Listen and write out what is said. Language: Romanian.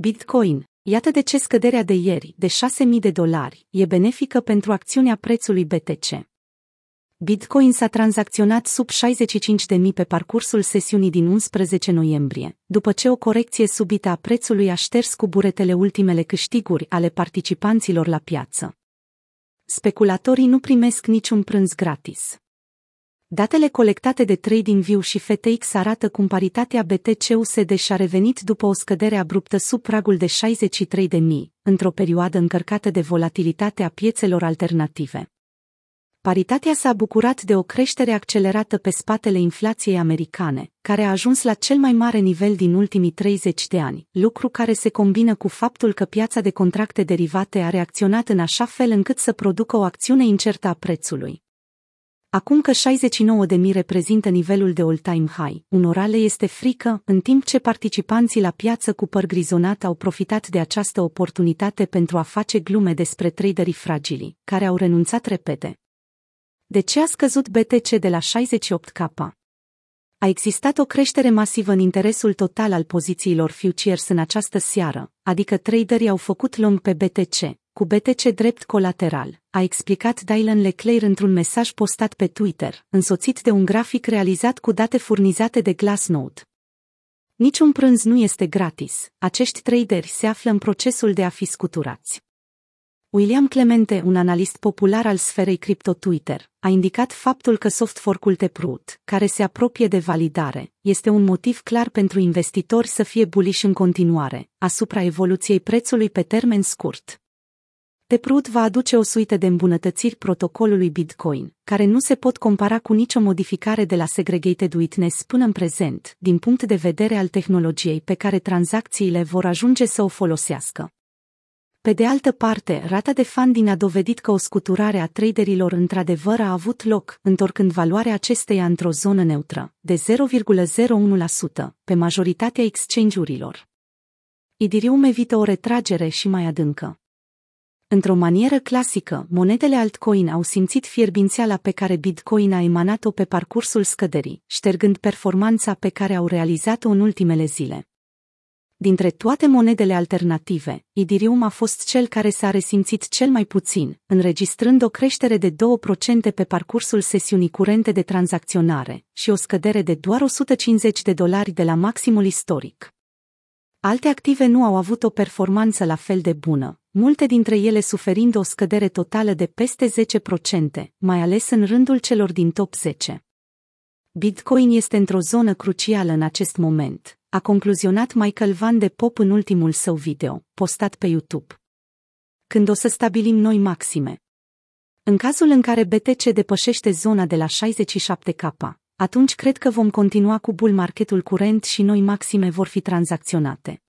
Bitcoin. Iată de ce scăderea de ieri, de 6.000 de dolari, e benefică pentru acțiunea prețului BTC. Bitcoin s-a tranzacționat sub 65.000 pe parcursul sesiunii din 11 noiembrie, după ce o corecție subită a prețului a șters cu buretele ultimele câștiguri ale participanților la piață. Speculatorii nu primesc niciun prânz gratis. Datele colectate de TradingView și FTX arată cum paritatea BTC-USD și-a revenit după o scădere abruptă sub pragul de 63.000, într-o perioadă încărcată de volatilitate a piețelor alternative. Paritatea s-a bucurat de o creștere accelerată pe spatele inflației americane, care a ajuns la cel mai mare nivel din ultimii 30 de ani, lucru care se combină cu faptul că piața de contracte derivate a reacționat în așa fel încât să producă o acțiune incertă a prețului. Acum că 69 de mii reprezintă nivelul de all-time high, unora le este frică, în timp ce participanții la piață cu păr grizonat au profitat de această oportunitate pentru a face glume despre traderii fragili, care au renunțat repede. De ce a scăzut BTC de la 68K? A existat o creștere masivă în interesul total al pozițiilor futures în această seară, adică traderii au făcut long pe BTC, cu BTC drept colateral, a explicat Dylan Leclerc într-un mesaj postat pe Twitter, însoțit de un grafic realizat cu date furnizate de Glassnode. Niciun prânz nu este gratis, acești traderi se află în procesul de a fi scuturați. William Clemente, un analist popular al sferei cripto Twitter, a indicat faptul că soft fork-ul Taproot, care se apropie de validare, este un motiv clar pentru investitori să fie bullish în continuare, asupra evoluției prețului pe termen scurt. Taproot va aduce o suită de îmbunătățiri protocolului Bitcoin, care nu se pot compara cu nicio modificare de la Segregated Witness până în prezent, din punct de vedere al tehnologiei pe care tranzacțiile vor ajunge să o folosească. Pe de altă parte, rata de funding a dovedit că o scuturare a traderilor într-adevăr a avut loc, întorcând valoarea acesteia într-o zonă neutră, de 0,01%, pe majoritatea exchange-urilor. Idirium evită o retragere și mai adâncă. Într-o manieră clasică, monedele altcoin au simțit fierbințeala pe care Bitcoin a emanat-o pe parcursul scăderii, ștergând performanța pe care au realizat-o în ultimele zile. Dintre toate monedele alternative, Idirium a fost cel care s-a resimțit cel mai puțin, înregistrând o creștere de 2% pe parcursul sesiunii curente de tranzacționare și o scădere de doar 150 de dolari de la maximul istoric. Alte active nu au avut o performanță la fel de bună, multe dintre ele suferind o scădere totală de peste 10%, mai ales în rândul celor din top 10. Bitcoin este într-o zonă crucială în acest moment, a concluzionat Michael Van de Pop în ultimul său video, postat pe YouTube. Când o să stabilim noi maxime? În cazul în care BTC depășește zona de la 67K, atunci cred că vom continua cu bull marketul curent și noi maxime vor fi tranzacționate.